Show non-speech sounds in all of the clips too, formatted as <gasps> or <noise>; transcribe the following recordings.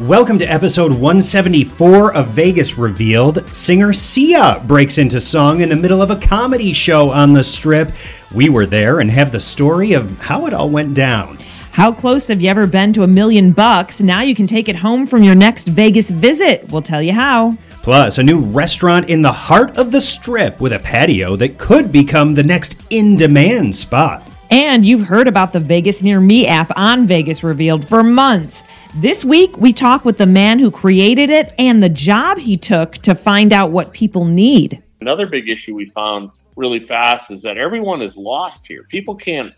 Welcome to episode 174 of Vegas Revealed. Singer Sia breaks into song in the middle of a comedy show on the strip. We were there and have the story of how it all went down. How close have you ever been to a million bucks? Now you can take it home from your next Vegas visit. We'll tell you how. Plus, a new restaurant in the heart of the strip with a patio that could become the next in demand spot. And you've heard about the Vegas Near Me app on Vegas Revealed for months. This week, we talk with the man who created it and the job he took to find out what people need. Another big issue we found really fast is that everyone is lost here. People can't,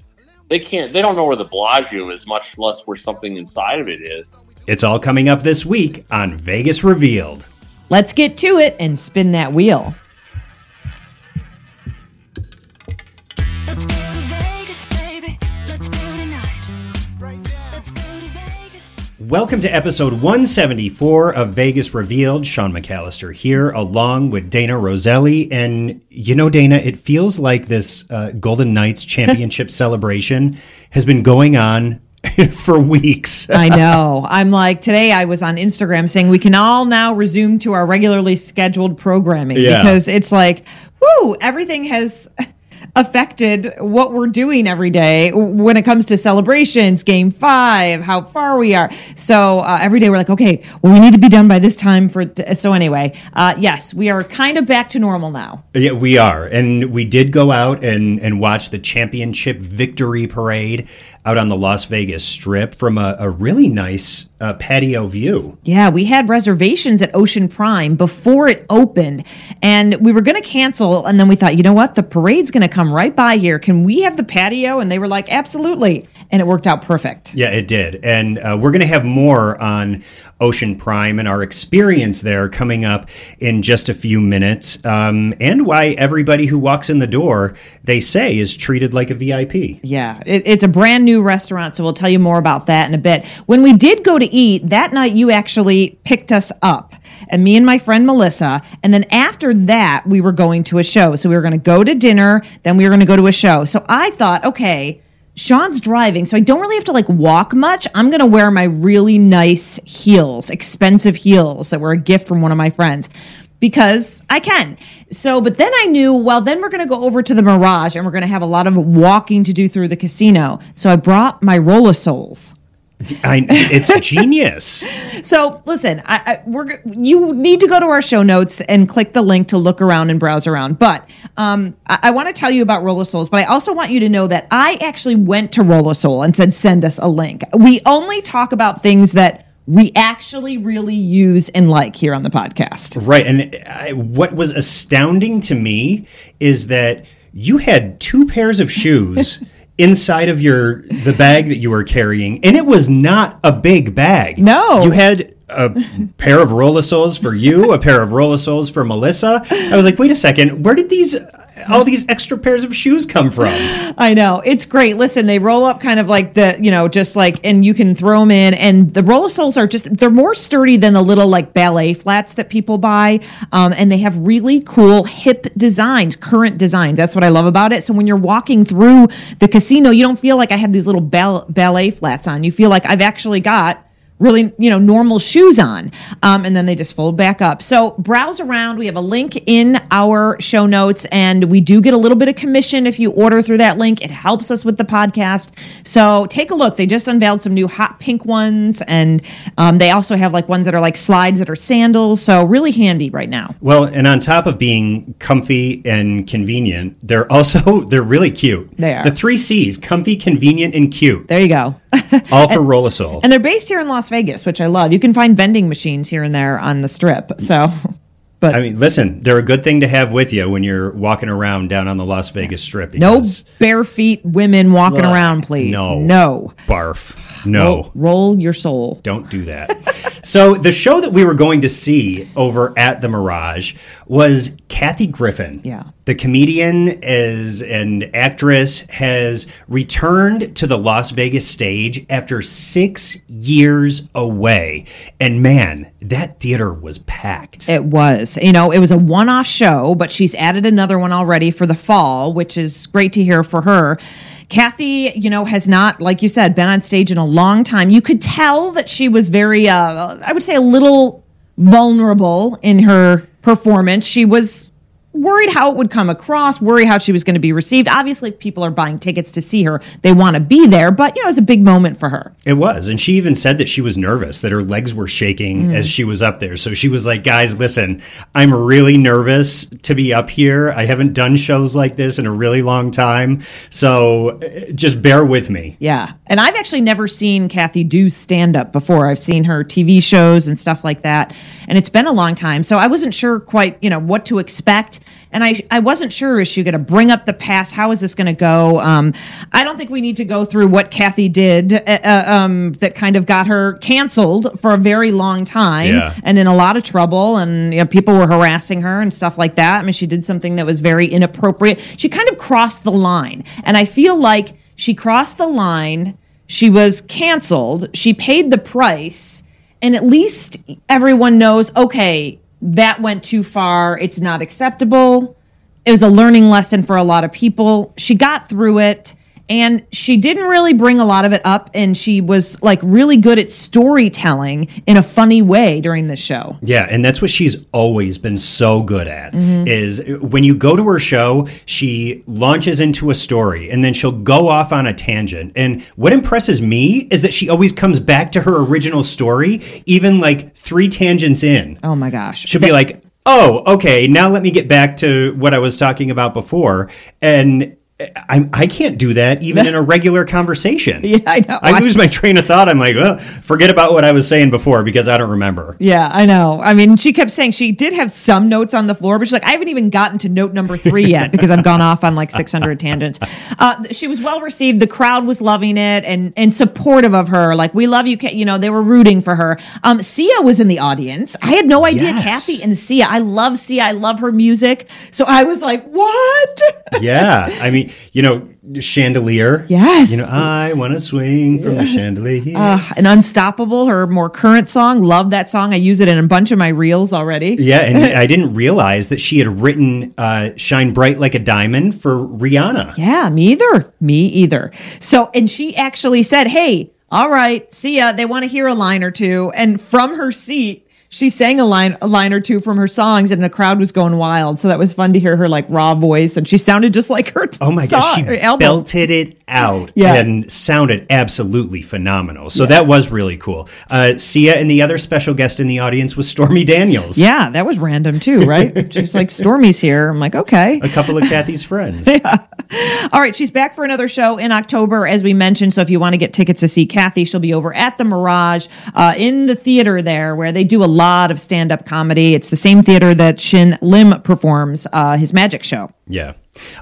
they can't, they don't know where the Bellagio is, much less where something inside of it is. It's all coming up this week on Vegas Revealed. Let's get to it and spin that wheel. Welcome to episode 174 of Vegas Revealed. Sean McAllister here, along with Dana Roselli. And you know, Dana, it feels like this uh, Golden Knights <laughs> championship celebration has been going on <laughs> for weeks. I <laughs> know. I'm like, today I was on Instagram saying we can all now resume to our regularly scheduled programming Yeah. because it's like, whoo, everything has affected what we're doing every day when it comes to celebrations, game five, how far we are. So uh, every day we're like, okay, well, we need to be done by this time for. T-. So anyway, uh, yes, we are kind of back to normal now. Yeah, we are. And we did go out and, and watch the championship victory parade out on the Las Vegas Strip from a, a really nice uh, patio view. Yeah, we had reservations at Ocean Prime before it opened, and we were going to cancel. And then we thought, you know what? The parade's going to come right by here. Can we have the patio? And they were like, absolutely. And it worked out perfect. Yeah, it did. And uh, we're going to have more on Ocean Prime and our experience there coming up in just a few minutes. Um, and why everybody who walks in the door, they say, is treated like a VIP. Yeah, it, it's a brand new restaurant, so we'll tell you more about that in a bit. When we did go to eat, that night you actually picked us up, and me and my friend Melissa. And then after that, we were going to a show. So we were going to go to dinner, then we were going to go to a show. So I thought, okay. Sean's driving, so I don't really have to like walk much. I'm gonna wear my really nice heels, expensive heels that were a gift from one of my friends because I can. So, but then I knew, well, then we're to go over to the Mirage and we're to have a lot of walking to do through the casino. So I brought my Rollasoles. I, it's <laughs> genius. So listen, I, I, we're you need to go to our show notes and click the link to look around and browse around. But um, I, I want to tell you about Rollasoles, but I also want you to know that I actually went to Rollasole and said, send us a link. We only talk about things that we actually really use and like here on the podcast. Right. And I, what was astounding to me is that you had two pairs of shoes <laughs> inside of your the bag that you were carrying, and it was not a big bag. No. You had a pair of Rollasoles for you, a pair of Rollasoles for Melissa. I was like, wait a second, where did these all these extra pairs of shoes come from? <gasps> I know. It's great. Listen, they roll up kind of like the, you know, just like, and you can throw them in. And the Rollasoles are just, they're more sturdy than the little like ballet flats that people buy. Um, and they have really cool hip designs, current designs. That's what I love about it. So when you're walking through the casino, you don't feel like I have these little ball- ballet flats on. You feel like I've actually got really you know normal shoes on um, and then they just fold back up. So browse around. We have a link in our show notes and we do get a little bit of commission if you order through that link. It helps us with the podcast. So take a look. They just unveiled some new hot pink ones and um, they also have like ones that are like slides that are sandals. So really handy right now. Well, and on top of being comfy and convenient, they're also <laughs> they're really cute. They are. The three C's: comfy, convenient, and cute. there you go <laughs> All for Rollasole. and they're based here in las vegas which i love you can find vending machines here and there on the strip so <laughs> but I mean, listen, they're a good thing to have with you when you're walking around down on the Las Vegas Strip. no bare feet women walking Ugh, around please no. no barf. No. roll, roll your soul Don't do that. <laughs> so the show that we were going to see over at the Mirage was Kathy Griffin. Yeah. The comedian as an actress has returned to the Las Vegas stage after six years away. And man, that theater was packed. It was. You know, it was a one off show, but she's added another one already for the fall, which is great to hear for her. Kathy, you know, has not, like you said, been on stage in a long time. You could tell that she was very, uh, I would say, a little vulnerable in her performance. She was worried how it would come across, worried how she was going to be received. Obviously, people are buying tickets to see her. They want to be there, but you know, it was a big moment for her. It was. And she even said that she was nervous, that her legs were shaking as she was up there. So she was like, guys, listen, I'm really nervous to be up here. I haven't done shows like this in a really long time. So uh, just bear with me. Yeah. And I've actually never seen Kathy do stand up before. I've seen her TV shows and stuff like that. And it's been a long time. So I wasn't sure quite, you know, what to expect. And I, I wasn't sure, is she going to bring up the past? How is this going to go? Um, I don't think we need to go through what Kathy did uh, uh, um, that kind of got her canceled for a very long time Yeah. and in a lot of trouble. And you know, people were harassing her and stuff like that. I mean, she did something that was very inappropriate. She kind of crossed the line. And I feel like she crossed the line. She was canceled. She paid the price. And at least everyone knows okay, that went too far. It's not acceptable. It was a learning lesson for a lot of people. She got through it and she didn't really bring a lot of it up. And she was like really good at storytelling in a funny way during this show. Yeah, and that's what she's always been so good at. Mm-hmm. Is when you go to her show, she launches into a story and then she'll go off on a tangent. And what impresses me is that she always comes back to her original story, even like three tangents in. Oh my gosh. She'll be like, "Oh, okay, now let me get back to what I was talking about before." And I, I can't do that even in a regular conversation. <laughs> Yeah, I know. I lose my train of thought. I'm like, oh, forget about what I was saying before because I don't remember. Yeah, I know. I mean, she kept saying she did have some notes on the floor, but she's like, I haven't even gotten to note number three yet <laughs> because I've gone off on like 600 tangents. Uh, she was well received. The crowd was loving it and and supportive of her. Like, we love you. You know, they were rooting for her. Um, Sia was in the audience. I had no idea Yes. Kathy and Sia. I love Sia. I love her music. So I was like, what? yeah, I mean, you know, chandelier. Yes. You know, I want to swing from the chandelier. Uh, and Unstoppable, her more current song. Love that song. I use it in a bunch of my reels already. yeah, and <laughs> I didn't realize that she had written uh, "Shine Bright Like a Diamond" for Rihanna. Yeah, me either. Me either. So, and she actually said, Hey, all right, see ya. They want to hear a line or two. And from her seat, she sang a line, a line or two from her songs, and the crowd was going wild. So that was fun to hear her like raw voice, and she sounded just like her. Oh my song, gosh, she album. belted it out <laughs> Yeah. and sounded absolutely phenomenal. So that was really cool. Uh, Sia and the other special guest in the audience was Stormy Daniels. Yeah, that was random too, right? <laughs> She's like, Stormy's here. I'm like, okay. A couple of Kathy's friends. <laughs> yeah All right, she's back for another show in October, as we mentioned. So if you want to get tickets to see Kathy, she'll be over at the Mirage uh, in the theater there, where they do a lot of stand up comedy. It's the same theater that Shin Lim performs uh, his magic show. Yeah.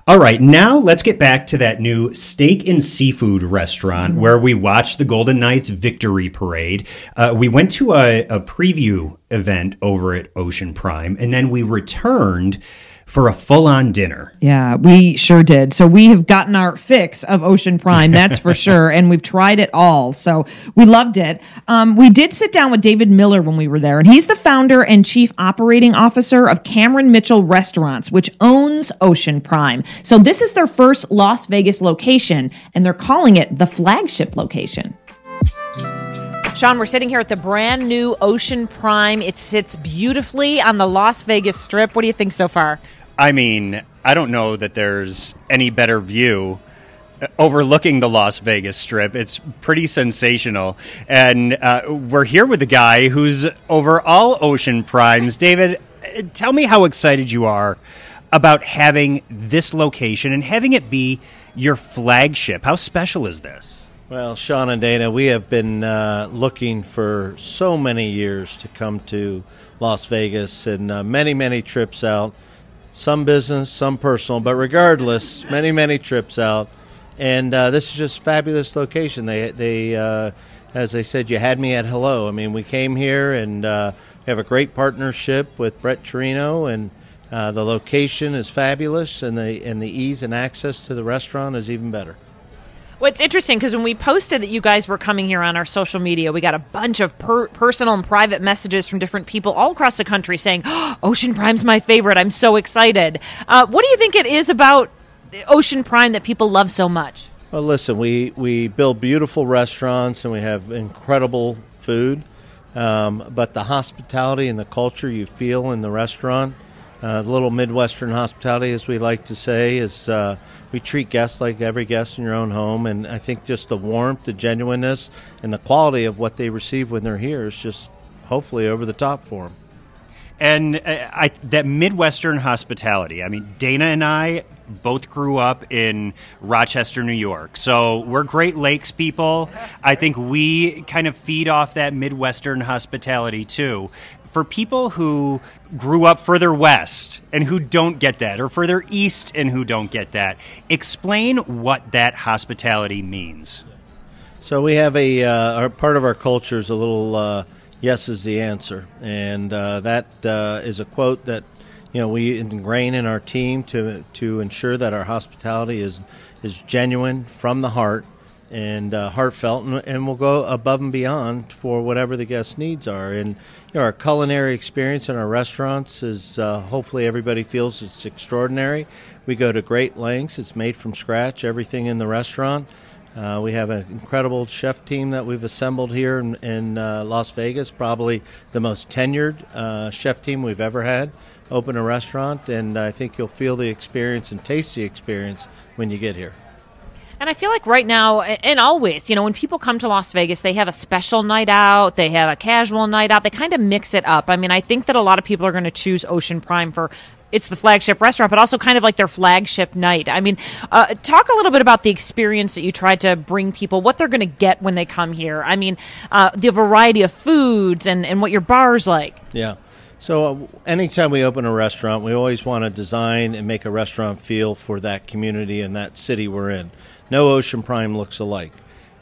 All right, now let's get back to that new steak and seafood restaurant where we watched the Golden Knights victory parade. Uh, we went to a, a preview event over at Ocean Prime, and then we returned for a full on dinner. Yeah, we sure did. So we have gotten our fix of Ocean Prime, that's for <laughs> sure, and we've tried it all. So we loved it. Um, we did sit down with David Miller when we were there, and he's the founder and chief operating officer of Cameron Mitchell Restaurants, which owns Ocean Prime. So this is their first Las Vegas location, and they're calling it the flagship location. Sean, we're sitting here at the brand new Ocean Prime. It sits beautifully on the Las Vegas Strip. What do you think so far? I mean, I don't know that there's any better view uh, overlooking the Las Vegas Strip. It's pretty sensational. And uh, we're here with the guy who's over all Ocean Primes. David, uh, tell me how excited you are about having this location and having it be your flagship. How special is this? Well, Sean and Dana, we have been uh, looking for so many years to come to Las Vegas and uh, many, many trips out. Some business, some personal, but regardless, many, many trips out. And uh, this is just fabulous location. They, they, uh, as I said, you had me at hello. I mean, we came here and uh, have a great partnership with Brett Torino, and uh, the location is fabulous, and the and the ease and access to the restaurant is even better. Well, it's interesting because when we posted that you guys were coming here on our social media, we got a bunch of per- personal and private messages from different people all across the country saying, oh, Ocean Prime's my favorite. I'm so excited. Uh, what do you think it is about Ocean Prime that people love so much? Well, listen, we, we build beautiful restaurants and we have incredible food, um, but the hospitality and the culture you feel in the restaurant, uh, little Midwestern hospitality, as we like to say, is uh, we treat guests like every guest in your own home. And I think just the warmth, the genuineness, and the quality of what they receive when they're here is just hopefully over the top for them. And uh, I, that Midwestern hospitality. I mean, Dana and I both grew up in Rochester, New York. So we're Great Lakes people. I think we kind of feed off that Midwestern hospitality too. For people who grew up further west and who don't get that, or further east and who don't get that, explain what that hospitality means. So we have a uh, our, part of our culture is a little uh, yes is the answer, and uh, that uh, is a quote that you know we ingrain in our team to to ensure that our hospitality is is genuine from the heart and uh, heartfelt, and, and we'll go above and beyond for whatever the guest needs are. And you know, our culinary experience in our restaurants is uh, hopefully everybody feels it's extraordinary. We go to great lengths. It's made from scratch. Everything in the restaurant. Uh, we have an incredible chef team that we've assembled here in, in uh, Las Vegas, probably the most tenured uh, chef team we've ever had open a restaurant, and I think you'll feel the experience and taste the experience when you get here. And I feel like right now, and always, you know, when people come to Las Vegas, they have a special night out, they have a casual night out, they kind of mix it up. I mean, I think that a lot of people are going to choose Ocean Prime for it's the flagship restaurant, but also kind of like their flagship night. I mean, uh, talk a little bit about the experience that you tried to bring people, what they're going to get when they come here. I mean, uh, the variety of foods and, and what your bar's like. Yeah. So, uh, anytime we open a restaurant, we always want to design and make a restaurant feel for that community and that city we're in. No Ocean Prime looks alike.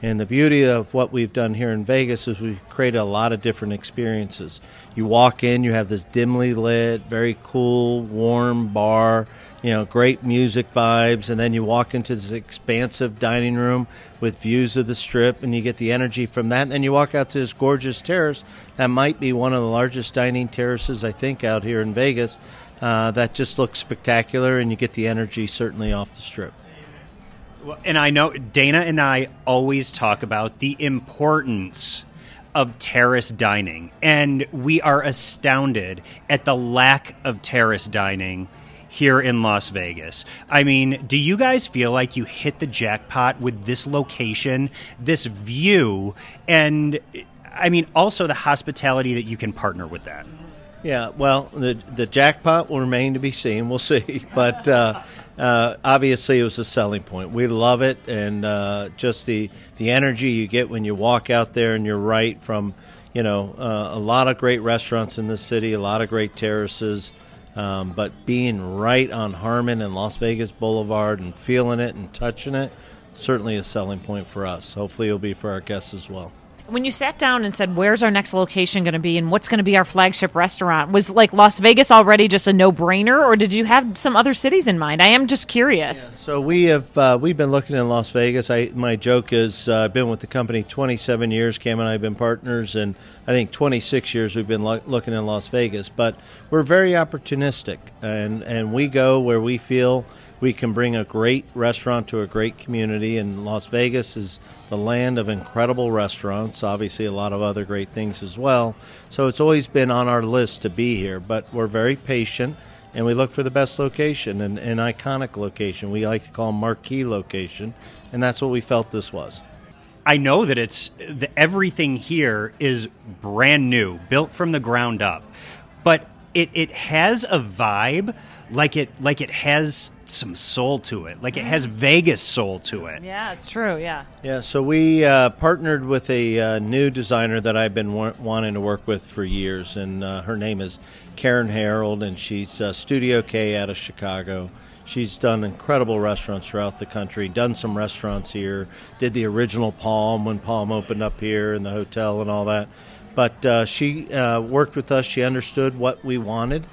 And the beauty of what we've done here in Vegas is we've created a lot of different experiences. You walk in, you have this dimly lit, very cool, warm bar, you know, great music vibes, and then you walk into this expansive dining room with views of the strip, and you get the energy from that. And then you walk out to this gorgeous terrace that might be one of the largest dining terraces, I think, out here in Vegas. Uh, that just looks spectacular, and you get the energy certainly off the strip. And I know Dana and I always talk about the importance of terrace dining, and we are astounded at the lack of terrace dining here in Las Vegas. I mean, do you guys feel like you hit the jackpot with this location, this view, and I mean, also the hospitality that you can partner with that? Yeah, well, the the jackpot will remain to be seen. We'll see, <laughs> but uh, uh, obviously it was a selling point. We love it, and uh, just the the energy you get when you walk out there, and you're right from you know uh, a lot of great restaurants in the city, a lot of great terraces, um, but being right on Harmon and Las Vegas Boulevard and feeling it and touching it, certainly a selling point for us. Hopefully, it'll be for our guests as well when you sat down and said where's our next location going to be and what's going to be our flagship restaurant? Was like las vegas already just a no-brainer or did you have some other cities in mind? I am just curious. Yeah, so we have uh, we've been looking in las vegas. I, my joke is uh, i've been with the company 27 years. Cam and i've been partners and i think 26 years we've been lo- looking in las vegas. But we're very opportunistic and and we go where we feel we can bring a great restaurant to a great community and las vegas is the land of incredible restaurants, obviously, a lot of other great things as well. So it's always been on our list to be here, but we're very patient and we look for the best location and an iconic location. We like to call marquee location, and that's what we felt this was. I know that it's the, everything here is brand new, built from the ground up, but it, it has a vibe like it like it has some soul to it, like it has Vegas soul to it. Yeah, it's true. Yeah. Yeah. So we uh, partnered with a uh, new designer that I've been wa- wanting to work with for years, and uh, her name is Karen Herold, and she's uh, Studio K out of Chicago. She's done incredible restaurants throughout the country. Done some restaurants here. Did the original Palm when Palm opened up here, and the hotel and all that. But uh, she uh, worked with us. She understood what we wanted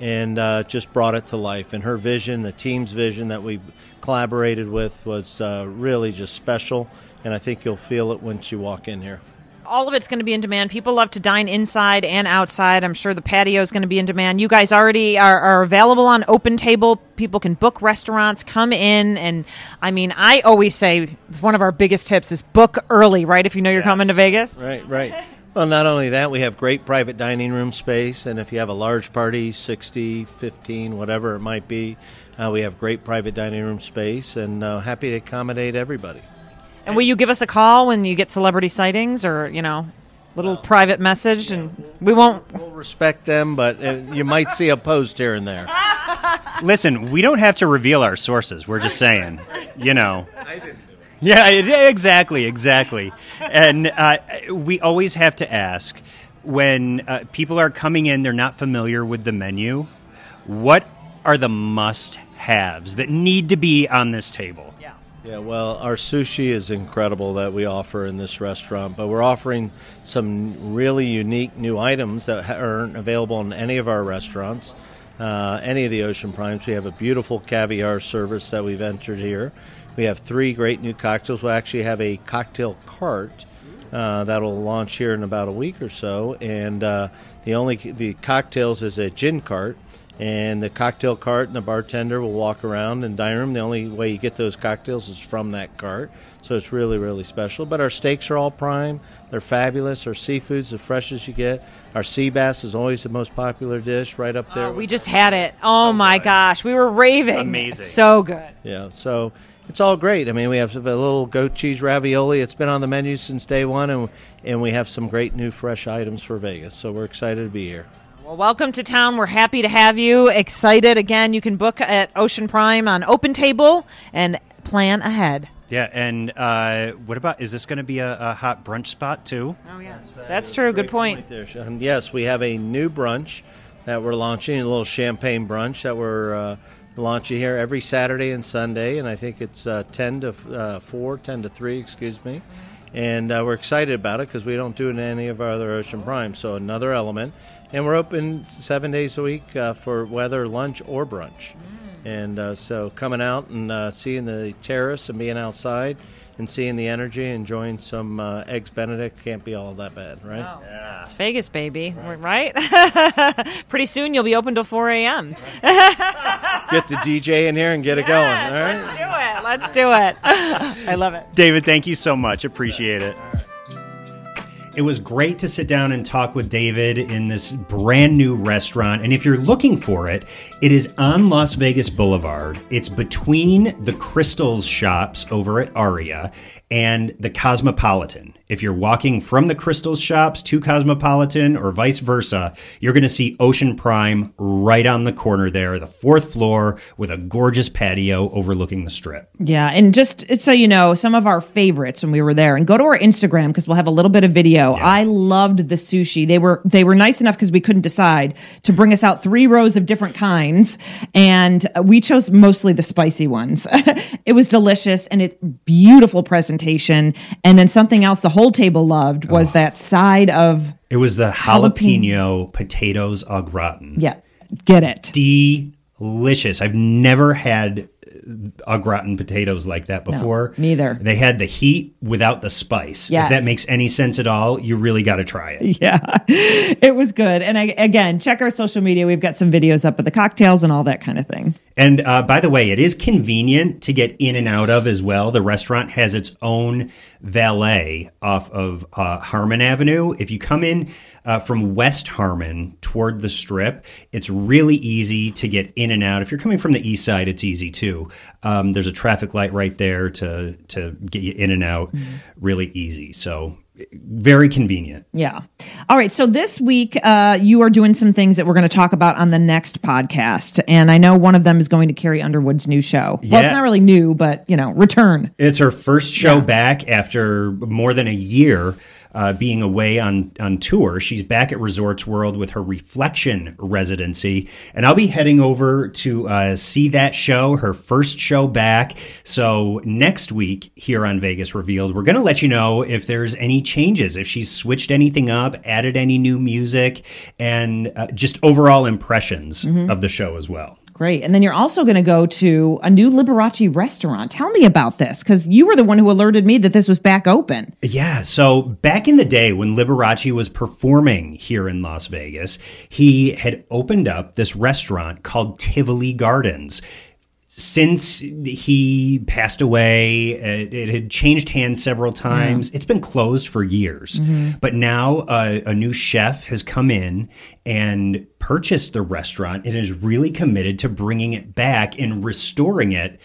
and uh, just brought it to life. And her vision, the team's vision that we collaborated with, was uh, really just special. And I think you'll feel it once you walk in here. all of it's going to be in demand. People love to dine inside and outside. I'm sure the patio is going to be in demand. You guys already are, are available on Open Table. People can book restaurants, come in, and I mean, I always say one of our biggest tips is book early, right? If you know you're coming to Vegas. Right, right. Well, not only that, we have great private dining room space, and if you have a large party, 60, 15, whatever it might be, uh, we have great private dining room space, and uh, happy to accommodate everybody. And will you give us a call when you get celebrity sightings, or you know, little private message, and we won't. We'll respect them, but uh, you might see a post here and there. <laughs> Listen, we don't have to reveal our sources. We're just saying, you know. <laughs> Yeah, it- exactly, exactly. And uh, we always have to ask when uh, people are coming in, they're not familiar with the menu. What are the must-haves that need to be on this table? Yeah. Yeah, well, our sushi is incredible that we offer in this restaurant, but we're offering some really unique new items that aren't available in any of our restaurants, uh, any of the Ocean Primes. We have a beautiful caviar service that we've entered here. We have three great new cocktails. We'll actually have a cocktail cart uh, that'll launch here in about a week or so, and uh, the only the cocktails is a gin cart and the cocktail cart and the bartender will walk around and dine room. The only way you get those cocktails is from that cart, so it's really really special. But our steaks are all prime; they're fabulous. Our seafood's as fresh as you get. Our sea bass is always the most popular dish, right up there. Oh, we just had it. Oh my gosh, we were raving. Amazing. So good. Yeah, so it's all great. I mean, we have a little goat cheese ravioli. It's been on the menu since day one, and and we have some great new fresh items for Vegas. So we're excited to be here. Well, welcome to town. We're happy to have you. Excited again. You can book at Ocean Prime on Open Table and plan ahead. Yeah, and uh, what about, is this going to be a, a hot brunch spot too? Oh yeah, that's true. Good Great point. there, Sean. Yes, we have a new brunch that we're launching, a little champagne brunch that we're uh, launching here every Saturday and Sunday, and I think it's uh, 10 to uh, 4, 10 to 3, excuse me. And uh, we're excited about it because we don't do it in any of our other Ocean Prime. So another element. And we're open seven days a week uh, for whether lunch or brunch. And uh, so coming out and uh, seeing the terrace and being outside and seeing the energy, enjoying some uh, eggs Benedict can't be all that bad, right? It's Vegas, baby. Right? <laughs> Pretty soon you'll be open till 4 a.m. <laughs> Get the DJ in here and get it going. All right. Let's do it. Let's do it. <laughs> I love it. David, thank you so much. Appreciate it. It was great to sit down and talk with David in this brand new restaurant. And if you're looking for it, it is on Las Vegas Boulevard. It's between the Crystals shops over at Aria and the Cosmopolitan. If you're walking from the Crystals shops to Cosmopolitan or vice versa, you're going to see Ocean Prime right on the corner there, the fourth floor with a gorgeous patio overlooking the strip. Yeah, and just so you know, some of our favorites when we were there, and go to our Instagram because we'll have a little bit of video. I loved the sushi. They were they were nice enough because we couldn't decide to bring us out three rows of different kinds, and we chose mostly the spicy ones. <laughs> it was delicious and it's beautiful presentation. And then something else the whole table loved was that side of It was the jalapeno potatoes au gratin. yeah, get it. Delicious. I've never had au gratin potatoes like that before. neither. They had the heat without the spice. Yes. If that makes any sense at all, you really got to try it. <laughs> Yeah, it was good. And I, again, check our social media. We've got some videos up of the cocktails and all that kind of thing. And uh, by the way, it is convenient to get in and out of as well. The restaurant has its own valet off of uh, Harmon Avenue. If you come in uh, from West Harmon toward the strip, it's really easy to get in and out. If you're coming from the east side, it's easy too. Um, there's a traffic light right there to to get you in and out, really easy. So very convenient. Yeah. All right. So this week, uh, you are doing some things that we're going to talk about on the next podcast, and I know one of them is going to Carrie Underwood's new show. Well, it's not really new, but you know, return. It's her first show Yeah. back after more than a year uh, being away on, on tour. She's back at Resorts World with her Reflection residency. And I'll be heading over to uh, see that show, her first show back. So next week here on Vegas Revealed, we're going to let you know if there's any changes, if she's switched anything up, added any new music, and uh, just overall impressions of the show as well. Great. And then you're also going to go to a new Liberace restaurant. Tell me about this because you were the one who alerted me that this was back open. Yeah, so back in the day when Liberace was performing here in Las Vegas, he had opened up this restaurant called Tivoli Gardens. Since he passed away, it, it had changed hands several times. It's been closed for years. But now uh, a new chef has come in and purchased the restaurant and is really committed to bringing it back and restoring it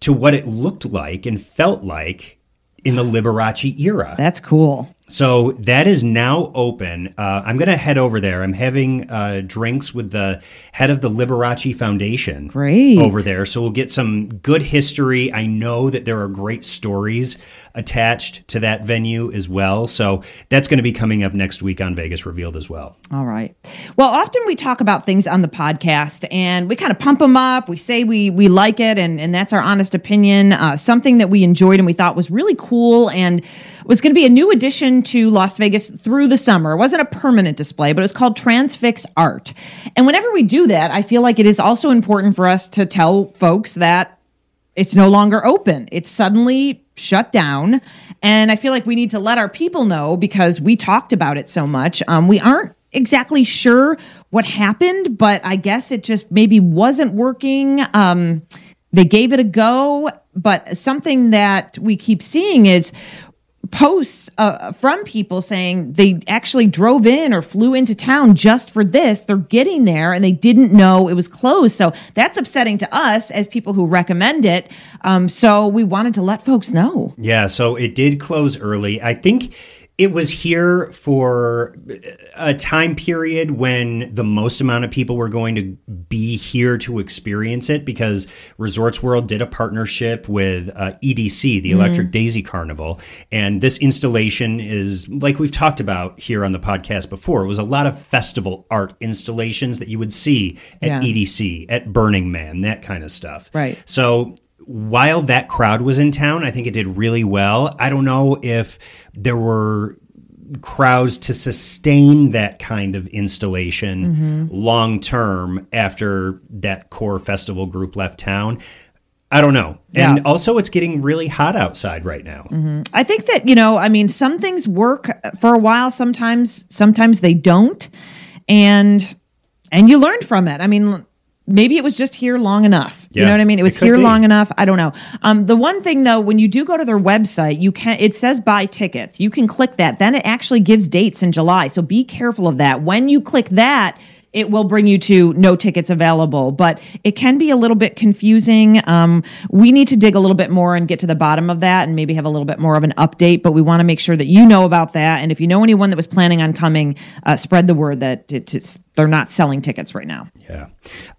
to what it looked like and felt like in the Liberace era. That's cool. So that is now open. Uh, I'm going to head over there. I'm having uh, drinks with the head of the Liberace Foundation Great. over there. So we'll get some good history. I know that there are great stories attached to that venue as well. So that's going to be coming up next week on Vegas Revealed as well. All right. Well, often we talk about things on the podcast and we kind of pump them up. We say we we like it, and and that's our honest opinion. Uh, something that we enjoyed and we thought was really cool and was going to be a new addition to Las Vegas through the summer. It wasn't a permanent display, but it was called Transfix Art. And whenever we do that, I feel like it is also important for us to tell folks that it's no longer open. It's suddenly shut down. And I feel like we need to let our people know because we talked about it so much. Um, we aren't exactly sure what happened, but I guess it just maybe wasn't working. Um, they gave it a go, but something that we keep seeing is posts uh, from people saying they actually drove in or flew into town just for this. They're getting there and they didn't know it was closed. So that's upsetting to us as people who recommend it. Um, so we wanted to let folks know. Yeah, so it did close early. I think it was here for a time period when the most amount of people were going to be here to experience it because Resorts World did a partnership with uh, EDC, the Electric Daisy Carnival. And this installation is, like we've talked about here on the podcast before, it was a lot of festival art installations that you would see at Yeah. EDC, at Burning Man, that kind of stuff. Right. So while that crowd was in town, I think it did really well. I don't know if there were crowds to sustain that kind of installation mm-hmm. long term after that core festival group left town. I don't know. Yeah. And also, it's getting really hot outside right now. Mm-hmm. I think that, you know, I mean, some things work for a while, sometimes, sometimes they don't. And, and you learn from it. I mean, maybe it was just here long enough. You know what I mean? It was it here be. long enough. I don't know. Um, the one thing though, when you do go to their website, you can, it says buy tickets. You can click that. Then it actually gives dates in July. So be careful of that. When you click that, it will bring you to no tickets available, but it can be a little bit confusing. Um, we need to dig a little bit more and get to the bottom of that and maybe have a little bit more of an update, but we want to make sure that you know about that. And if you know anyone that was planning on coming, uh, spread the word that it's, they're not selling tickets right now. Yeah.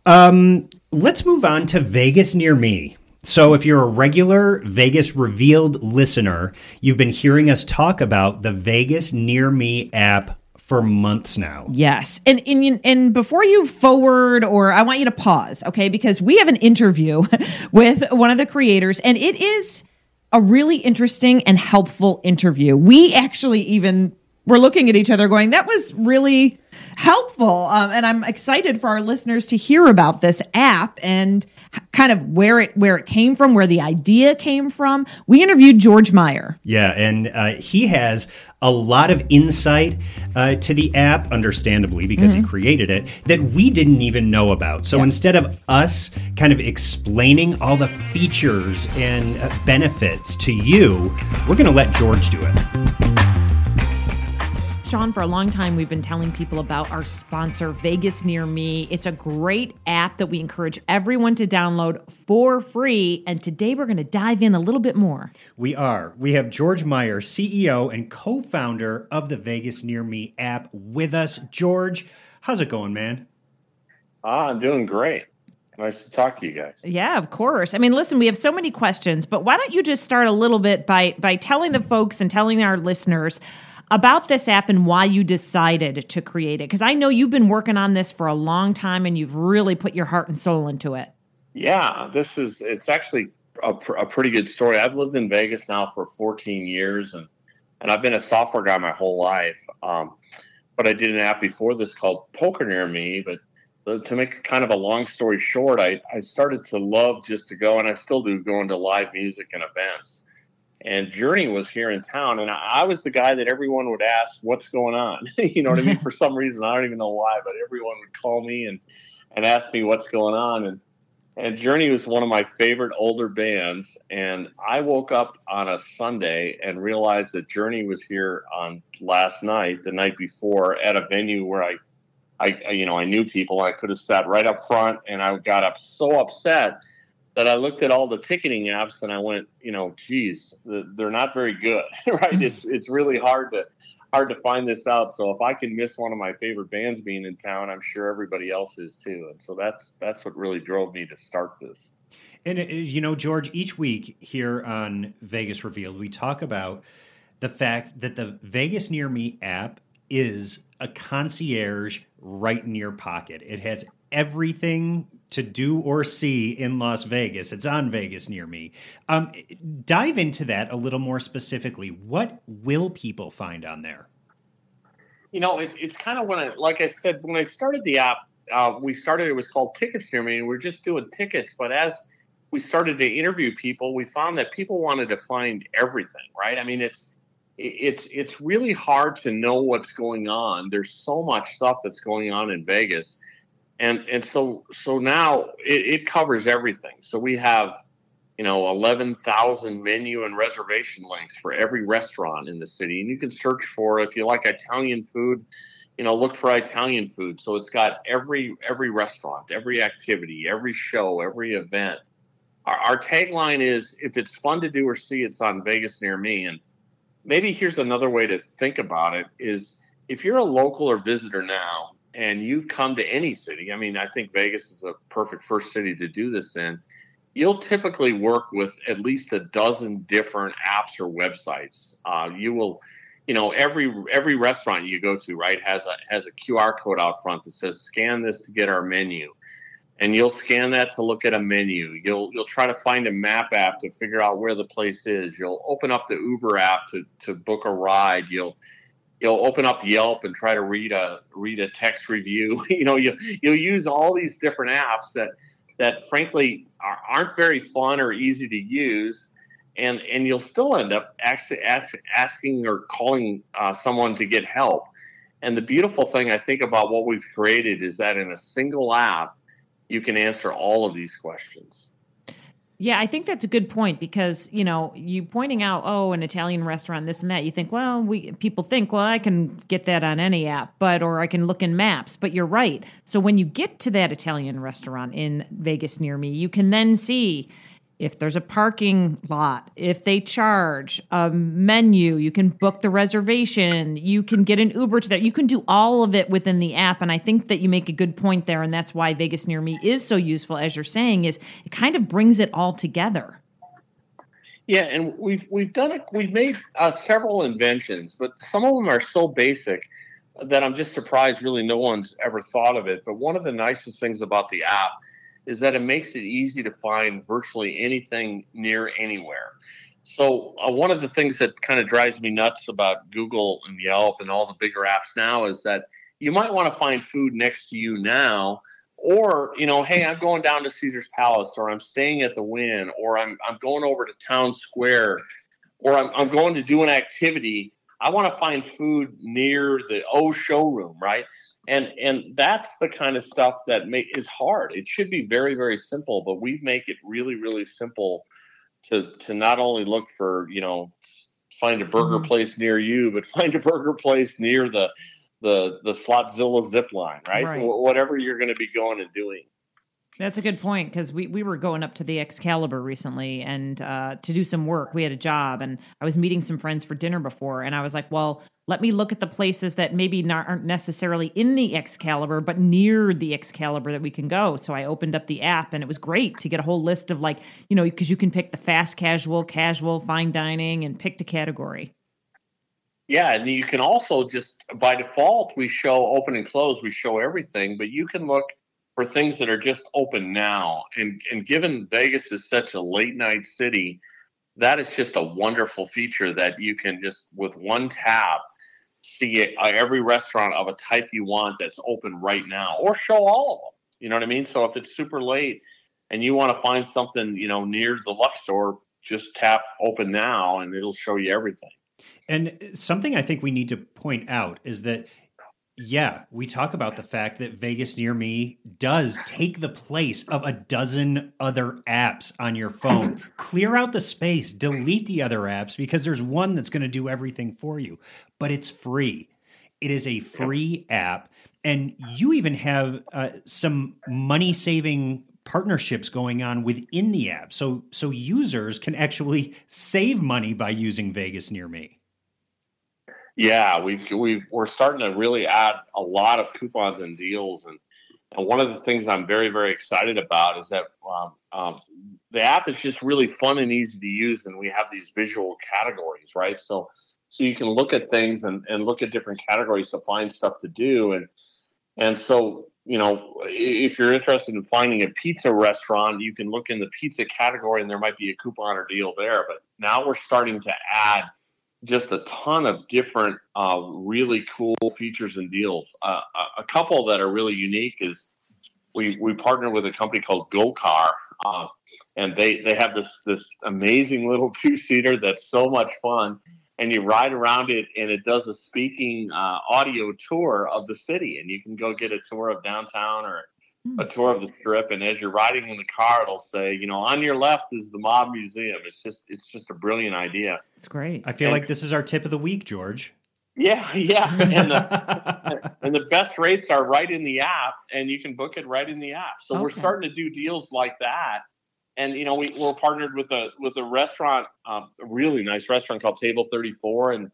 Um, let's move on to Vegas near me. So, if you're a regular Vegas Revealed listener, you've been hearing us talk about the Vegas Near Me app for months now. Yes. And, and and before you forward or I want you to pause, okay? Because we have an interview <laughs> with one of the creators and it is a really interesting and helpful interview. We actually even were looking at each other going, that was really helpful. Um, and I'm excited for our listeners to hear about this app and kind of where it where it came from, where the idea came from. We interviewed George Meyer. Yeah, and uh, he has a lot of insight uh, to the app, understandably, because he created it, that we didn't even know about. So instead of us kind of explaining all the features and uh, benefits to you, we're going to let George do it. Sean, for a long time, we've been telling people about our sponsor, Vegas Near Me. It's a great app that we encourage everyone to download for free. And today we're going to dive in a little bit more. We are. We have George Meyer, CEO and co founder of the Vegas Near Me app, with us. George, how's it going, man? Ah, I'm doing great. Nice to talk to you guys. Yeah, of course. I mean, listen, we have so many questions, but why don't you just start a little bit by by telling the folks and telling our listeners about this app and why you decided to create it? Because I know you've been working on this for a long time and you've really put your heart and soul into it. Yeah, this is it's actually a, pr- a pretty good story. I've lived in Vegas now for 14 years, and and I've been a software guy my whole life. Um, but I did an app before this called Poker Near Me. But to make kind of a long story short, I, I started to love just to go, and I still do going to live music and events. And Journey was here in town, and I, was the guy that everyone would ask, "What's going on?" <laughs> you know what I mean? <laughs> For some reason, I don't even know why, but everyone would call me and and ask me what's going on. And and Journey was one of my favorite older bands. And I woke up on a Sunday and realized that Journey was here on last night, the night before, at a venue where I, I, you know, I knew people. I could have sat right up front, and I got up so upset that I looked at all the ticketing apps and I went, you know, geez, they're not very good, <laughs> right? It's it's really hard to hard to find this out. So if I can miss one of my favorite bands being in town, I'm sure everybody else is too. And so that's that's what really drove me to start this. And uh, you know, George, each week here on Vegas Revealed, we talk about the fact that the Vegas Near Me app is a concierge right in your pocket. It has everything to do or see in Las Vegas. It's on Vegas near me. Um, dive into that a little more specifically. What will people find on there? You know, it, it's kind of when I, like I said, when I started the app, uh, we started, it was called Tickets Near Me, and we are just doing tickets. But as we started to interview people, we found that people wanted to find everything, right? I mean, it's, it's it's really hard to know what's going on. There's so much stuff that's going on in Vegas and and so so now it, it covers everything. So we have you know 11,000 menu and reservation links for every restaurant in the city, and you can search for if you like Italian food. You know, look for Italian food. So it's got every every restaurant, every activity, every show, every event. Our, our tagline is if it's fun to do or see, it's on Vegas near me. And maybe here's another way to think about it: is if you're a local or visitor now, and you come to any city, I mean, I think Vegas is a perfect first city to do this in. You'll typically work with at least a dozen different apps or websites. Uh, you will, you know, every every restaurant you go to, right, has a has a QR code out front that says "Scan this to get our menu," and you'll scan that to look at a menu. You'll you'll try to find a map app to figure out where the place is. You'll open up the Uber app to to book a ride. You'll you'll open up Yelp and try to read a read a text review. <laughs> you know, you you'll use all these different apps that that frankly are, aren't very fun or easy to use, and and you'll still end up actually ask, asking or calling uh, someone to get help. And the beautiful thing I think about what we've created is that in a single app, you can answer all of these questions. Yeah, I think that's a good point because you know you pointing out oh an Italian restaurant this and that you think well we people think well I can get that on any app but or I can look in maps but you're right. So when you get to that Italian restaurant in Vegas near me you can then see if there's a parking lot, if they charge a menu, you can book the reservation, you can get an Uber to that. You can do all of it within the app. And I think that you make a good point there. And that's why Vegas Near Me is so useful, as you're saying, is it kind of brings it all together. Yeah, and we've we've done it. We've made uh, several inventions, but some of them are so basic that I'm just surprised. Really, no one's ever thought of it. But one of the nicest things about the app is that it makes it easy to find virtually anything near anywhere. So uh, one of the things that kind of drives me nuts about Google and Yelp and all the bigger apps now is that you might want to find food next to you now, or you know, hey, I'm going down to Caesar's Palace, or I'm staying at the Wynn, or I'm I'm going over to Town Square, or I'm I'm going to do an activity. I want to find food near the O showroom, right? And and that's the kind of stuff that make, is hard it should be very very simple but we make it really really simple to to not only look for you know find a burger mm-hmm. place near you but <laughs> find a burger place near the the the slotzilla zip line right, right. whatever you're going to be going and doing that's a good point because we, we were going up to the Excalibur recently and uh, to do some work. We had a job and I was meeting some friends for dinner before. And I was like, well, let me look at the places that maybe not, aren't necessarily in the Excalibur, but near the Excalibur that we can go. So I opened up the app and it was great to get a whole list of like, you know, because you can pick the fast casual, casual, fine dining, and pick a category. Yeah, and you can also just by default we show open and close, we show everything, but you can look for things that are just open now. And and given Vegas is such a late night city, that is just a wonderful feature that you can just with one tap see uh, every restaurant of a type you want that's open right now, or show all of them. You know what I mean? So if it's super late and you want to find something, you know, near the Luxor, just tap open now and it'll show you everything. And something I think we need to point out is that, yeah, we talk about the fact that Vegas Near Me does take the place of a dozen other apps on your phone. Clear out the space, delete the other apps because there's one that's going to do everything for you, but it's free. It is a free app. And you even have uh, some money saving partnerships going on within the app. So so users can actually save money by using Vegas Near Me. Yeah, we've we we're starting to really add a lot of coupons and deals, and, and one of the things I'm very very excited about is that um, um, the app is just really fun and easy to use, and we have these visual categories, right? So so you can look at things and, and look at different categories to find stuff to do, and and so you know if you're interested in finding a pizza restaurant, you can look in the pizza category, and there might be a coupon or deal there. But now we're starting to add just a ton of different uh, really cool features and deals. Uh, a- a couple that are really unique is we we partnered with a company called GoCar, uh, and they they have this this amazing little <laughs> two seater that's so much fun. And you ride around it, and it does a speaking uh, audio tour of the city, and you can go get a tour of downtown or a tour of the strip. And as you're riding in the car, it'll say, you know, on your left is the Mob Museum. It's just it's just a brilliant idea. It's great. I feel And- like this is our tip of the week, George. Yeah, yeah, <laughs> and the and the best rates are right in the app, and you can book it right in the app. So we're starting to do deals like that, and you know we we're partnered with a with a restaurant, um, a really nice restaurant called Table Thirty Four, and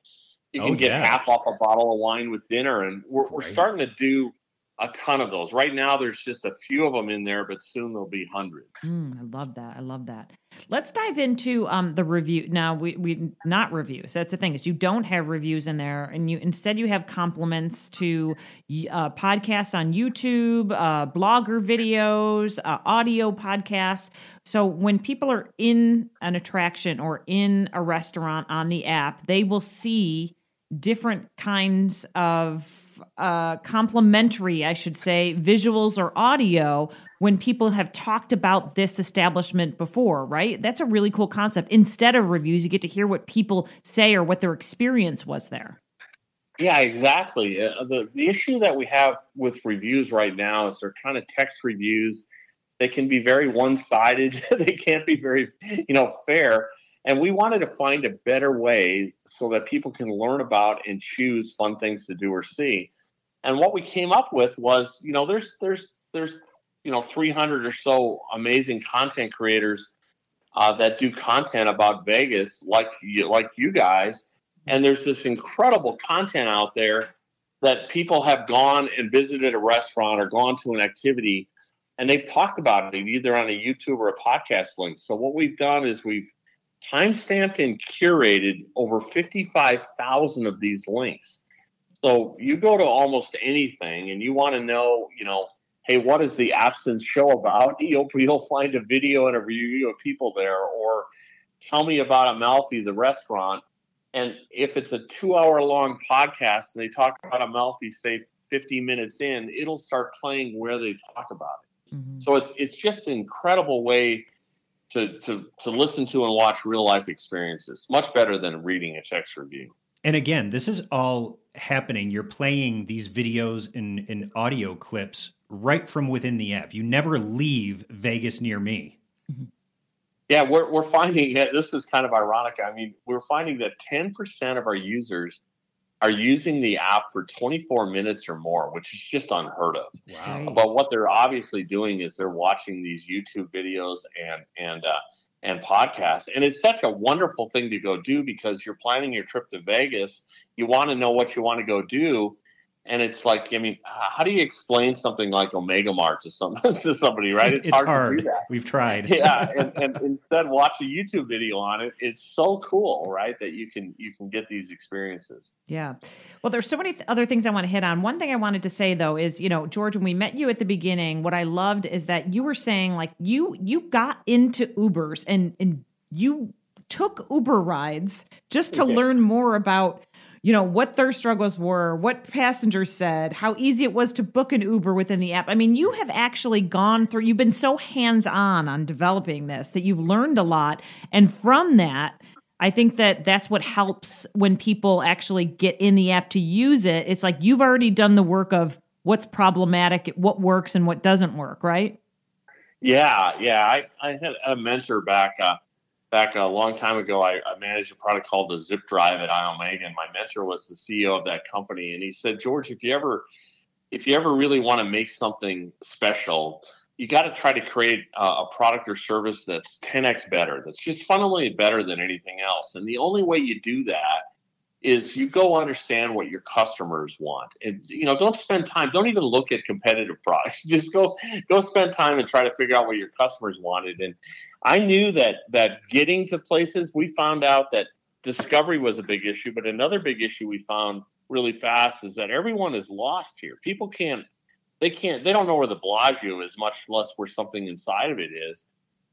you can Oh, get yeah. half off a bottle of wine with dinner, and we're we're starting to do a ton of those. Right now, there's just a few of them in there, but soon there'll be hundreds. Mm, I love that. I love that. Let's dive into um, the review. Now, we we not reviews. That's the thing is you don't have reviews in there, and you instead you have compliments to uh, podcasts on YouTube, uh, blogger videos, uh, audio podcasts. So when people are in an attraction or in a restaurant on the app, they will see different kinds of uh, complementary, I should say, visuals or audio when people have talked about this establishment before, right? That's a really cool concept. Instead of reviews, you get to hear what people say or what their experience was there. Yeah, exactly. Uh, the the issue that we have with reviews right now is they're kind of text reviews. They can be very one sided. <laughs> they can't be very, you know, fair. And we wanted to find a better way so that people can learn about and choose fun things to do or see. And what we came up with was, you know, there's there's there's you know 300 or so amazing content creators uh, that do content about Vegas, like you, like you guys and there's this incredible content out there that people have gone and visited a restaurant or gone to an activity and they've talked about it either on a YouTube or a podcast link. So what we've done is we've timestamped and curated over 55,000 of these links. So you go to almost anything and you want to know, you know, hey, what is the Absinthe show about? <laughs> You'll, you'll find a video and a review of people there or tell me about Amalfi, the restaurant. And if it's a two hour long podcast and they talk about Amalfi, say 50 minutes in, it'll start playing where they talk about it. Mhm. So it's it's just an incredible way to to to listen to and watch real life experiences. Much better than reading a text review. And again, this is all happening. You're playing these videos and, and audio clips right from within the app. You never leave Vegas near me. Mm-hmm. Yeah, we're we're finding that this is kind of ironic. I mean, we're finding that 10% of our users are using the app for 24 minutes or more, which is just unheard of. Wow. But what they're obviously doing is they're watching these YouTube videos and and uh, and podcasts, and it's such a wonderful thing to go do because you're planning your trip to Vegas. You want to know what you want to go do, and it's like, I mean, how do you explain something like Omega Mart to some <laughs> to somebody, right? It's, hard, hard. to do that. We've tried. <laughs> yeah, and, and instead watch a YouTube video on it. It's so cool, right? That you can you can get these experiences. Yeah. Well, there's so many th- other things I want to hit on. One thing I wanted to say though is, you know, George, when we met you at the beginning, what I loved is that you were saying like you you got into Ubers and and you took Uber rides just to <laughs> Yeah. learn more about you know, what their struggles were, what passengers said, how easy it was to book an Uber within the app. I mean, you have actually gone through, you've been so hands on on developing this that you've learned a lot. And from that, I think that that's what helps when people actually get in the app to use it. It's like you've already done the work of what's problematic, what works, and what doesn't work, right? Yeah, yeah. I, I had a mentor back uh, back a long time ago. I, I managed a product called the Zip Drive at Iomega, and my mentor was the CEO of that company. And he said, George, if you ever if you ever really want to make something special, you got to try to create a, a product or service that's 10x better. That's just fundamentally better than anything else. And the only way you do that is you go understand what your customers want and you know don't spend time don't even look at competitive products <laughs> just go go spend time and try to figure out what your customers wanted and i knew that that getting to places we found out that discovery was a big issue but another big issue we found really fast is that everyone is lost here. People can't they can't they don't know where the bellagio is much less where something inside of it is.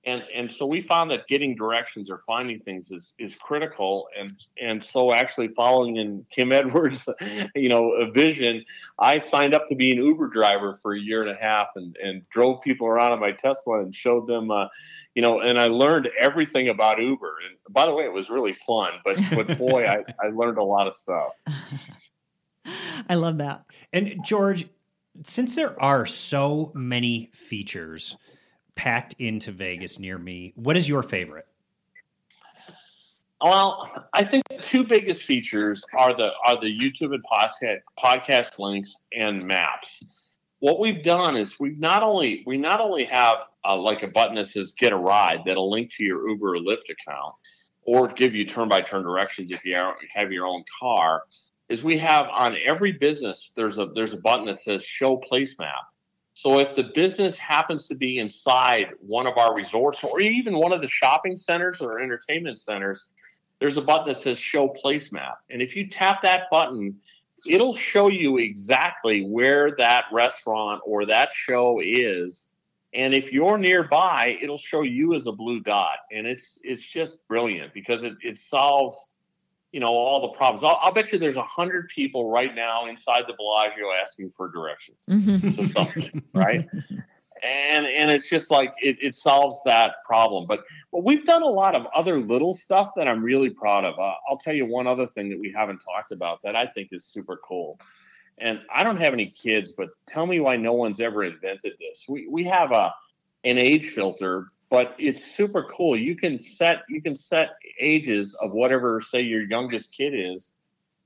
And and so we found that getting directions or finding things is is critical. And and so actually following in kim edwards <laughs> you know vision i signed up to be an uber driver for a year and a half and and drove people around in my tesla and showed them uh, you know and i learned everything about uber and by the way it was really fun but but <laughs> boy i i learned a lot of stuff <laughs> I love that. And George, since there are so many features packed into Vegas near me, what is your favorite? Well, I think the two biggest features are the are the YouTube and podcast podcast links and maps. What we've done is we've not only we not only have uh, like a button that says "Get a Ride" that'll link to your Uber or Lyft account, or give you turn by turn directions if you have your own car. Is we have on every business there's a there's a button that says "Show Place Map." So if the business happens to be inside one of our resorts or even one of the shopping centers or entertainment centers, there's a button that says show place map. And if you tap that button, it'll show you exactly where that restaurant or that show is. And if you're nearby, it'll show you as a blue dot. And it's it's just brilliant because it, it solves you know all the problems. I'll, I'll bet you there's a hundred people right now inside the Bellagio asking for directions mm-hmm. to something, right? <laughs> And and it's just like it, it solves that problem. But but we've done a lot of other little stuff that I'm really proud of. Uh, I'll tell you one other thing that we haven't talked about that I think is super cool. And I don't have any kids, but tell me why no one's ever invented this. We we have a an age filter but it's super cool. You can set you can set ages of whatever say your youngest kid is,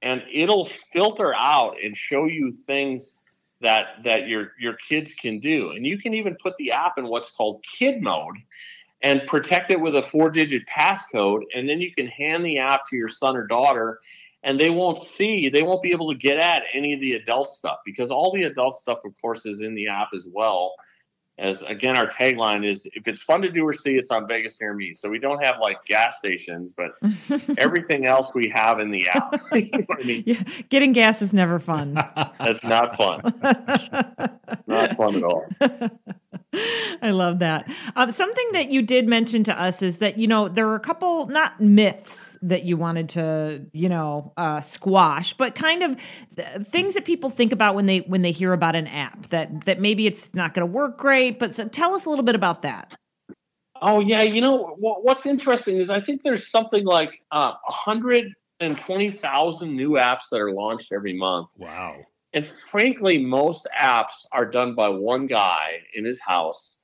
and it'll filter out and show you things that that your your kids can do. And you can even put the app in what's called kid mode and protect it with a four digit passcode and then you can hand the app to your son or daughter and they won't see they won't be able to get at any of the adult stuff because all the adult stuff of course is in the app as well as again our tagline is if it's fun to do or see it's on vegas near me so we don't have like gas stations but <laughs> everything else we have in the app <laughs> <laughs> you know I mean? Yeah, getting gas is never fun. that's not fun not fun at all <laughs> I love that. Um, something that you did mention to us is that you know there are a couple not myths that you wanted to you know uh, squash, but kind of th- things that people think about when they when they hear about an app that that maybe it's not going to work great. But so tell us a little bit about that. Oh yeah, you know what, what's interesting is I think there's something like uh, 120,000 new apps that are launched every month. Wow. And frankly, most apps are done by one guy in his house,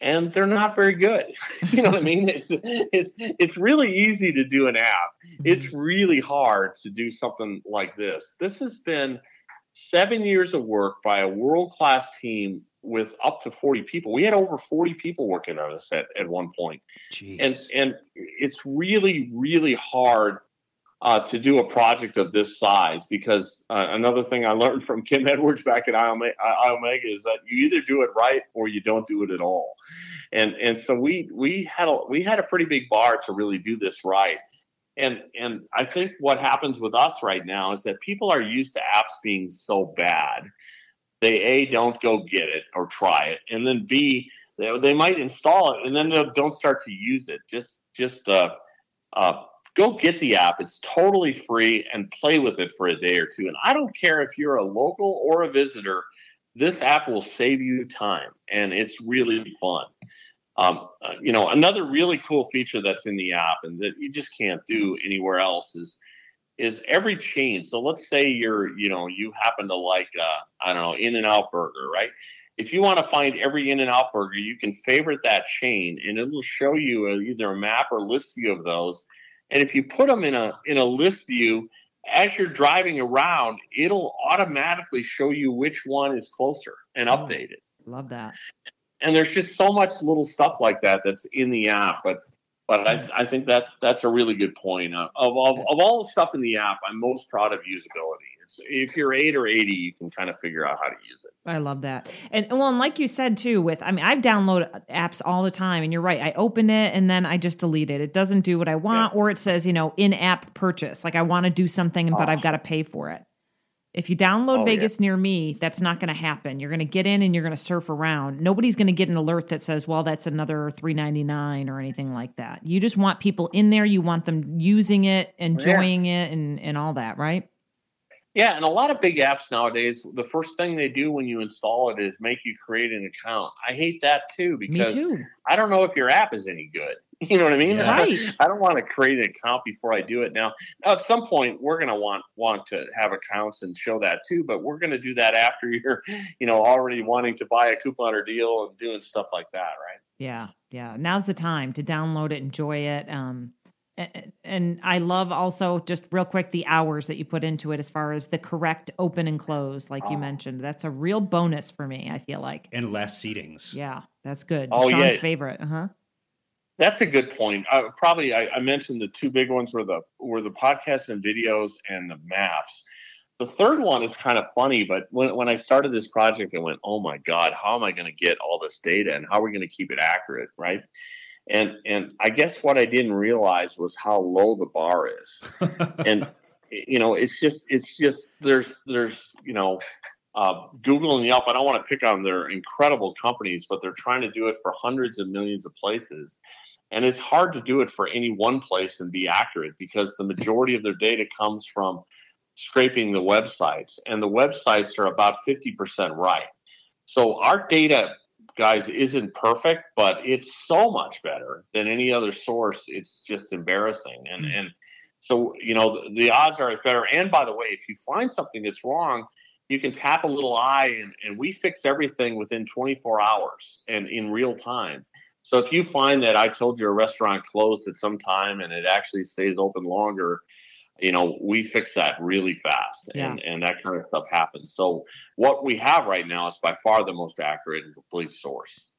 and they're not very good. <laughs> you know what I mean? It's it's it's really easy to do an app. Mm-hmm. It's really hard to do something like this. This has been seven years of work by a world class team with up to 40 people. We had over 40 people working on this at, at one point. Jeez. And and it's really, really hard uh, to do a project of this size because uh, another thing I learned <laughs> from Kim Edwards back at Iome- Iomega is that you either do it right or you don't do it at all. And and so we we had a we had a pretty big bar to really do this right. And and I think what happens with us right now is that people are used to apps being so bad. They a don't go get it or try it, and then b they, they might install it and then they don't start to use it. Just just uh, uh, go get the app. It's totally free and play with it for a day or two. And I don't care if you're a local or a visitor, this app will save you time and it's really fun. Um, uh, you know, another really cool feature that's in the app and that you just can't do anywhere else is is every chain. So let's say you're, you know, you happen to like, uh, I don't know, In and Out Burger, right? If you want to find every In and Out Burger, you can favorite that chain, and it will show you a, either a map or list view of those. And if you put them in a in a list view, as you're driving around, it'll automatically show you which one is closer and oh, update it. Love that. And there's just so much little stuff like that that's in the app, but but I, I think that's that's a really good point. Uh, of, of of all the stuff in the app, I'm most proud of usability. It's, if you're eight or eighty, you can kind of figure out how to use it. I love that. And well, and like you said too, with I mean, I've downloaded apps all the time, and you're right. I open it and then I just delete it. It doesn't do what I want, or it says, you know, in-app purchase. Like I want to do something, but I've got to pay for it. If you download Oh, yeah. Vegas near me, that's not going to happen. You're going to get in and you're going to surf around. Nobody's going to get an alert that says, "Well, that's another 3.99 or anything like that." You just want people in there. You want them using it, enjoying it, and and all that, right? Yeah, and a lot of big apps nowadays, the first thing they do when you install it is make you create an account. I hate that too Me because too. I don't know if your app is any good. <laughs> You know what I mean? Yeah. Right. I don't want to create an account before I do it. Now, now at some point, we're going to want want to have accounts and show that too. But we're going to do that after <laughs> you're, you know, already wanting to buy a coupon or deal and doing stuff like that, right? Yeah, yeah. Now's the time to download it, enjoy it. Um, and, and I love also just real quick the hours that you put into it as far as the correct open and close, like you Oh. mentioned. That's a real bonus for me. I feel like. and less seatings. Yeah, that's good. Oh, Sean's yeah. favorite. Uh huh. That's a good point. Uh, probably, I, I mentioned the two big ones were the were the podcasts and videos and the maps. The third one is kind of funny, but when when I started this project, I went, "Oh my God, how am I going to get all this data and how are we going to keep it accurate?" Right? And and I guess what I didn't realize was how low the bar is. <laughs> and you know, it's just it's just there's there's you know. Uh, Google and Yelp. I don't want to pick on their incredible companies, but they're trying to do it for hundreds of millions of places. And it's hard to do it for any one place and be accurate because the majority of their data comes from scraping the websites, and the websites are about 50% right. So our data, guys, isn't perfect, but it's so much better than any other source. It's just embarrassing. And, hmm. and so, you know, the, the odds are better. And by the way, if you find something that's wrong, you can tap a little eye and, and we fix everything within 24 hours and in real time. So if you find that I told you a restaurant closed at some time and it actually stays open longer, you know, we fix that really fast and, and that kind of stuff happens. So what we have right now is by far the most accurate and complete source.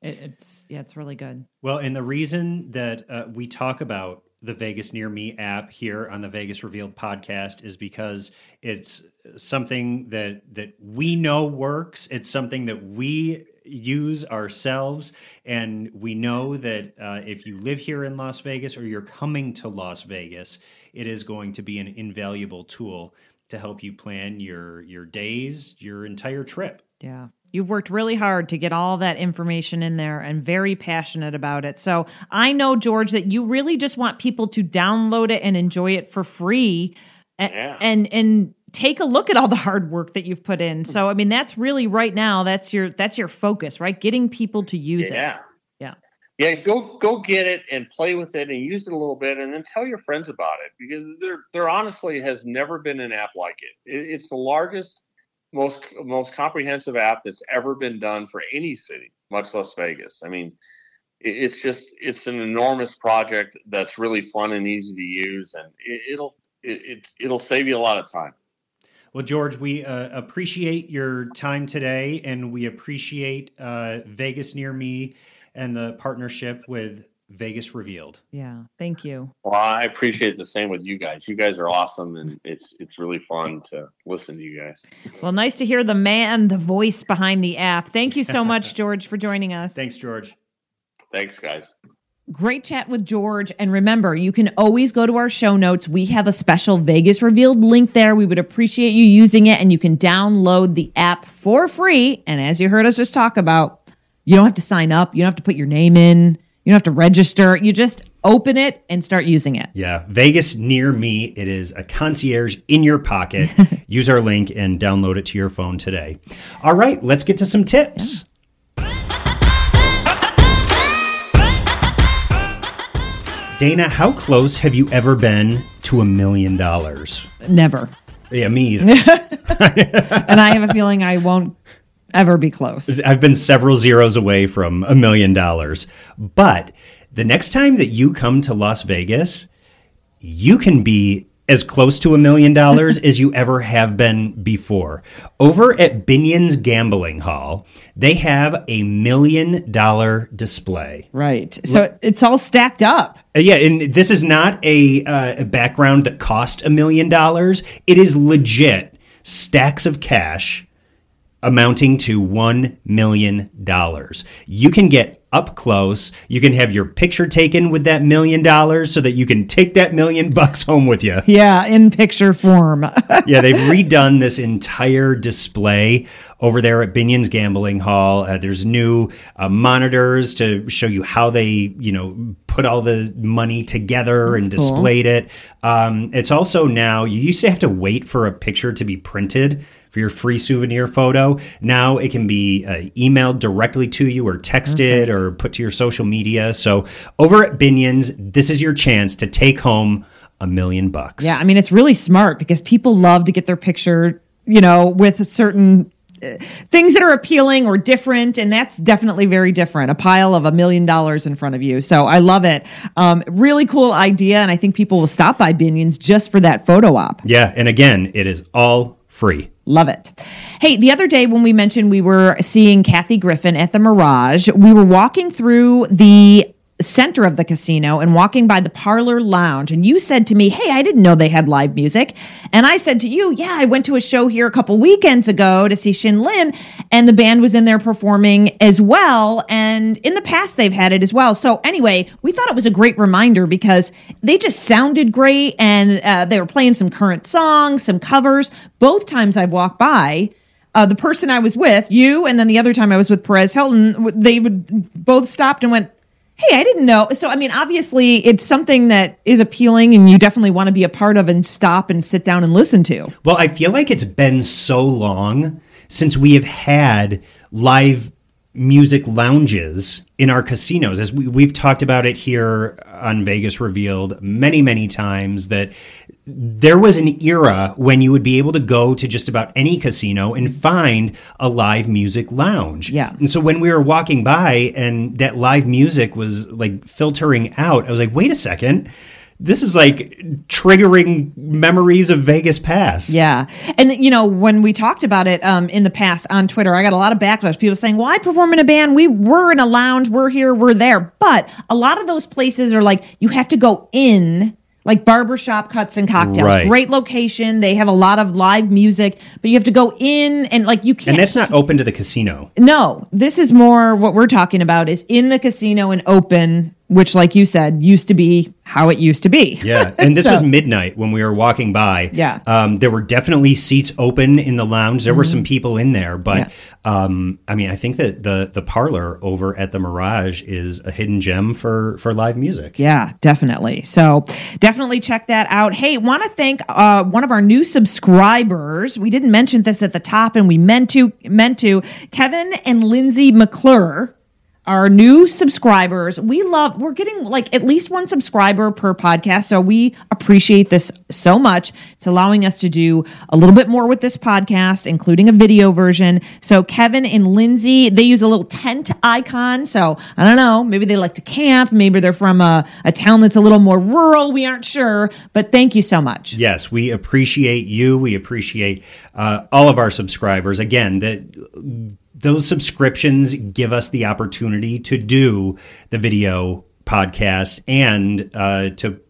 It, it's yeah, it's really good. Well, and the reason that uh, we talk about the Vegas Near Me app here on the Vegas Revealed podcast is because it's something that that we know works. It's something that we use ourselves, and we know that uh, if you live here in Las Vegas or you're coming to Las Vegas, it is going to be an invaluable tool to help you plan your your days, your entire trip. Yeah. You've worked really hard to get all that information in there and very passionate about it. So I know, George, that you really just want people to download it and enjoy it for free and, Yeah. and, and take a look at all the hard work that you've put in. So, I mean, that's really right now, that's your, that's your focus, right? Getting people to use it. Yeah. Yeah. Yeah, go go get it and play with it and use it a little bit, and then tell your friends about it because there there honestly has never been an app like it. it it's the largest, most most comprehensive app that's ever been done for any city, much less Vegas. I mean, it's just it's an enormous project that's really fun and easy to use, and it, it'll it, it it'll save you a lot of time. Well, George, we uh, appreciate your time today, and we appreciate uh, Vegas Near Me and the partnership with Vegas Revealed. Yeah. Thank you. Well, I appreciate the same with you guys. You guys are awesome, and it's it's really fun to listen to you guys. Well, nice to hear the man, the voice behind the app. Thank you so much, George, for joining us. Thanks, George. Thanks, guys. Great chat with George. And remember, you can always go to our show notes. We have a special Vegas revealed link there. We would appreciate you using it, and you can download the app for free. And as you heard us just talk about, you don't have to sign up, you don't have to put your name in, you don't have to register. You just open it and start using it. Yeah, Vegas near me. It is a concierge in your pocket. <laughs> Use our link and download it to your phone today. All right, let's get to some tips. Dana, how close have you ever been to a million dollars? Never. Yeah, me either. <laughs> And I have a feeling I won't ever be close. I've been several zeros away from a million dollars. But the next time that you come to Las Vegas, you can be as close to a million dollars <laughs> as you ever have been before. Over at Binion's Gambling Hall, they have a million dollar display. Right. So it's all stacked up. Uh, Yeah, and this is not a, uh, a background that cost a million dollars. It is legit stacks of cash amounting to $1 million. You can get up close. You can have your picture taken with that million dollars so that you can take that million <laughs> bucks home with you. Yeah, in picture form. <laughs> yeah, they've redone this entire display over there at Binion's Gambling Hall. Uh, there's new uh, monitors to show you how they, you know, put all the money together and cool. displayed it. Um, it's also now, you used to have to wait for a picture to be printed for your free souvenir photo. Now it can be uh, emailed directly to you or texted or put to your social media. So over at Binion's, this is your chance to take home a million bucks. yeah, I mean, it's really smart because people love to get their picture, you know, with certain uh, things that are appealing or different. And that's definitely very different. A pile of a million dollars in front of you. So I love it. Um, really cool idea. And I think people will stop by Binion's just for that photo op. Yeah, and again, it is all free. Love it. Hey, the other day when we mentioned we were seeing Kathy Griffin at the Mirage, we were walking through the center of the casino and walking by the parlor lounge and you said to me hey i didn't know they had live music. And i said to you yeah i went to a show here a couple weekends ago to see shin lim and the band was in there performing as well and in the past they've had it as well. So anyway we thought it was a great reminder because they just sounded great and uh, they were playing some current songs some covers. Both times i've walked by uh, the person I was with, you, and then the other time I was with Perez Hilton, they would both stopped and went, Hey, I didn't know. So, I mean, obviously, it's something that is appealing and you definitely want to be a part of and stop and sit down and listen to. Well, I feel like it's been so long since we have had live music lounges in our casinos. As we, we've talked about it here on Vegas Revealed many, many times, that there was an era when you would be able to go to just about any casino and find a live music lounge. Yeah. And so when we were walking by and that live music was like filtering out, I was like, wait a second. This is like triggering memories of Vegas past. Yeah. And, you know, when we talked about it um, in the past on Twitter, I got a lot of backlash. People saying, well, I perform in a band. We were in a lounge. We're here. We're there. But a lot of those places are like, you have to go in. Like barbershop cuts and cocktails. Right. Great location. They have a lot of live music, but you have to go in and like you can't. And that's not open to the casino. No, this is more what we're talking about is in the casino and open, which, like you said, used to be how it used to be. Yeah, and this <laughs> So- was midnight when we were walking by. Yeah. um, there were definitely seats open in the lounge. There were some people in there, but Yeah. um, I mean, I think that the the parlor over at the Mirage is a hidden gem for for live music. Yeah, definitely. So definitely check that out. Hey, want to thank uh, one of our new subscribers. We didn't mention this at the top, and we meant to. Meant to. Kevin and Lindsay McClure. Our new subscribers, we love, we're getting like at least one subscriber per podcast. So we appreciate this so much. It's allowing us to do a little bit more with this podcast, including a video version. So Kevin and Lindsay, they use a little tent icon. So I don't know, maybe they like to camp. Maybe they're from a, a town that's a little more rural. We aren't sure, but thank you so much. Yes, we appreciate you. We appreciate uh, all of our subscribers. Again, that those subscriptions give us the opportunity to do the video podcast and uh, to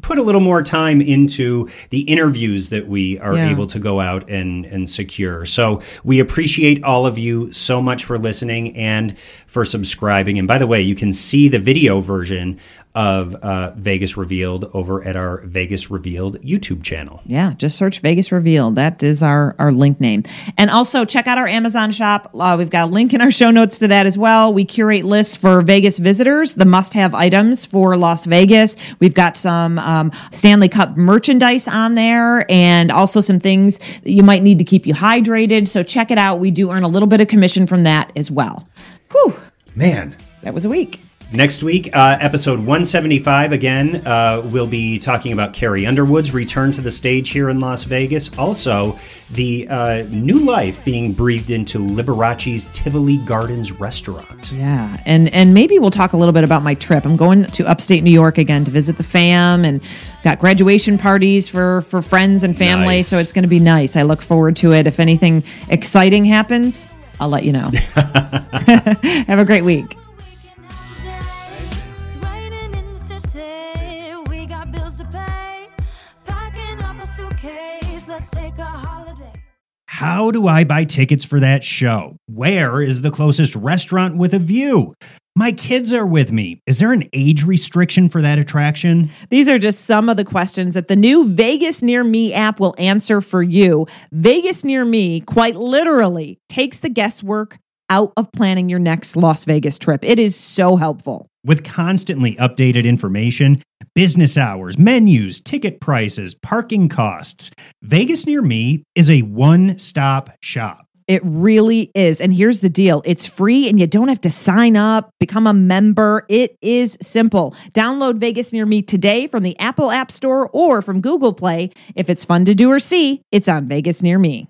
put a little more time into the interviews that we are Yeah. able to go out and and secure. So we appreciate all of you so much for listening and for subscribing. And by the way, you can see the video version of uh, Vegas Revealed over at our Vegas Revealed YouTube channel. Yeah, just search Vegas Revealed. That is our, our link name. And also check out our Amazon shop. Uh, we've got a link in our show notes to that as well. We curate lists for Vegas visitors, the must have items for Las Vegas. We've got some um, Stanley Cup merchandise on there and also some things that you might need to keep you hydrated. So check it out. We do earn a little bit of commission from that as well. Whew, Man, that was a week. Next week, uh, episode 175, again, uh, we'll be talking about Carrie Underwood's return to the stage here in Las Vegas. Also, the uh, new life being breathed into Liberace's Tivoli Gardens restaurant. Yeah, and and maybe we'll talk a little bit about my trip. I'm going to upstate New York again to visit the fam and got graduation parties for for friends and family, Nice. so it's going to be nice. I look forward to it. If anything exciting happens, I'll let you know. <laughs> <laughs> Have a great week. How do I buy tickets for that show? Where is the closest restaurant with a view? My kids are with me. Is there an age restriction for that attraction? These are just some of the questions that the new Vegas Near Me app will answer for you. Vegas Near Me, quite literally, takes the guesswork out of planning your next Las Vegas trip. It is so helpful. With constantly updated information, business hours, menus, ticket prices, parking costs, Vegas Near Me is a one stop shop. It really is. And here's the deal it's free and you don't have to sign up, become a member. It is simple. Download Vegas Near Me today from the Apple App Store or from Google Play. If it's fun to do or see, it's on Vegas Near Me.